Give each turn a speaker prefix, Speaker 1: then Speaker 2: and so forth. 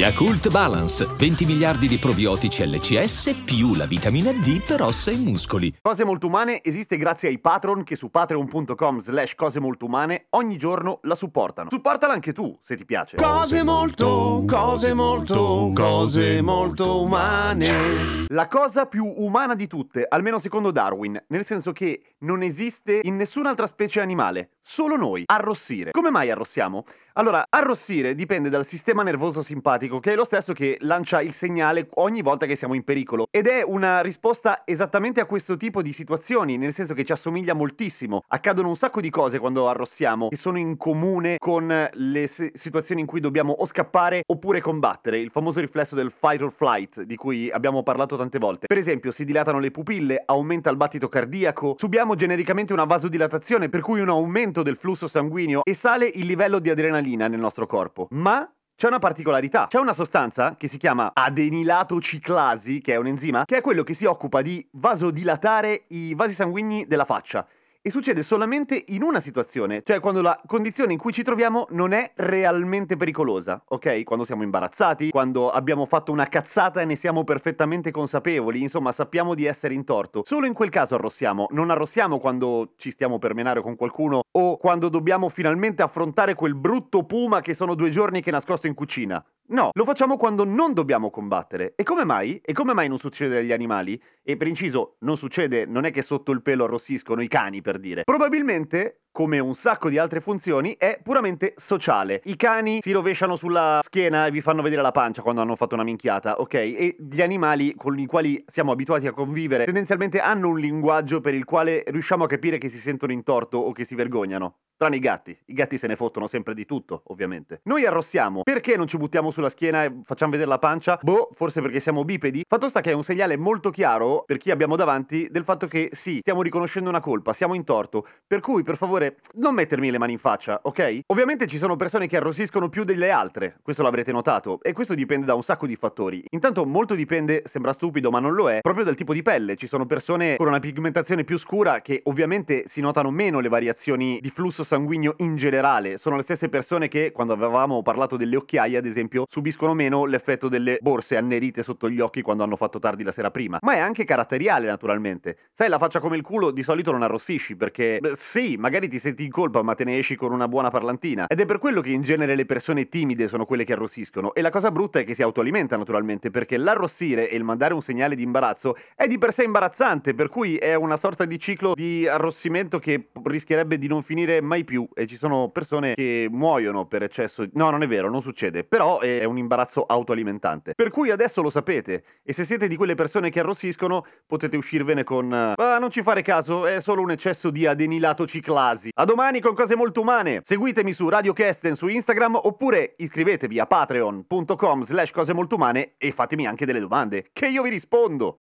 Speaker 1: Yakult Balance, 20 miliardi di probiotici LCS più la vitamina D per ossa e muscoli.
Speaker 2: Cose Molto Umane esiste grazie ai patron che su patreon.com slash cose molto umane ogni giorno la supportano. Supportala anche tu, se ti piace.
Speaker 3: Cose molto, cose molto, cose molto umane.
Speaker 2: La cosa più umana di tutte, almeno secondo Darwin, nel senso che non esiste in nessun'altra specie animale, solo noi, arrossire. Come mai arrossiamo? Allora, arrossire dipende dal sistema nervoso simpatico, che è lo stesso che lancia il segnale ogni volta che siamo in pericolo. Ed è una risposta esattamente a questo tipo di situazioni, nel senso che ci assomiglia moltissimo. Accadono un sacco di cose quando arrossiamo, che sono in comune con le se- situazioni in cui dobbiamo o scappare oppure combattere, il famoso riflesso del fight or flight, di cui abbiamo parlato tante volte. Per esempio, si dilatano le pupille, aumenta il battito cardiaco, subiamo genericamente una vasodilatazione, per cui un aumento del flusso sanguigno e sale il livello di adrenalina nel nostro corpo. Ma c'è una particolarità. C'è una sostanza che si chiama adenilatoCiclasi, che è un enzima, che è quello che si occupa di vasodilatare i vasi sanguigni della faccia. E succede solamente in una situazione, cioè quando la condizione in cui ci troviamo non è realmente pericolosa, ok? Quando siamo imbarazzati, quando abbiamo fatto una cazzata e ne siamo perfettamente consapevoli, insomma sappiamo di essere in torto. Solo in quel caso arrossiamo, non arrossiamo quando ci stiamo per menare con qualcuno o quando dobbiamo finalmente affrontare quel brutto puma che sono due giorni che è nascosto in cucina. No, lo facciamo quando non dobbiamo combattere. E come mai? E come mai non succede agli animali? E per inciso, non succede, non è che sotto il pelo arrossiscono i cani, per dire. Probabilmente, come un sacco di altre funzioni, è puramente sociale. I cani si rovesciano sulla schiena e vi fanno vedere la pancia quando hanno fatto una minchiata, ok? E gli animali con i quali siamo abituati a convivere tendenzialmente hanno un linguaggio per il quale riusciamo a capire che si sentono in torto o che si vergognano. Tranne i gatti. I gatti se ne fottono sempre di tutto, ovviamente. Noi arrossiamo. Perché non ci buttiamo sulla schiena e facciamo vedere la pancia? Boh, forse perché siamo bipedi. Fatto sta che è un segnale molto chiaro per chi abbiamo davanti del fatto che sì, stiamo riconoscendo una colpa, siamo in torto. Per cui, per favore, non mettermi le mani in faccia, ok? Ovviamente ci sono persone che arrossiscono più delle altre, questo l'avrete notato, e questo dipende da un sacco di fattori. Intanto molto dipende, sembra stupido ma non lo è, proprio dal tipo di pelle. Ci sono persone con una pigmentazione più scura che ovviamente si notano meno le variazioni di flusso sanguigno in generale. Sono le stesse persone che, quando avevamo parlato delle occhiaie, ad esempio, subiscono meno l'effetto delle borse annerite sotto gli occhi quando hanno fatto tardi la sera prima. Ma è anche caratteriale, naturalmente. Sai, la faccia come il culo di solito non arrossisci, perché beh, sì, magari ti senti in colpa, ma te ne esci con una buona parlantina. Ed è per quello che in genere le persone timide sono quelle che arrossiscono. E la cosa brutta è che si autoalimenta, naturalmente, perché l'arrossire e il mandare un segnale di imbarazzo è di per sé imbarazzante, per cui è una sorta di ciclo di arrossimento che rischierebbe di non finire mai più e ci sono persone che muoiono per eccesso. No, non è vero, non succede, però è un imbarazzo autoalimentante. Per cui adesso lo sapete e se siete di quelle persone che arrossiscono potete uscirvene con "Ah, non ci fare caso, è solo un eccesso di adenilato ciclasi". A domani con cose molto umane. Seguitemi su Radio Kesten su Instagram oppure iscrivetevi a patreon.com slash cose molto umane e fatemi anche delle domande che io vi rispondo.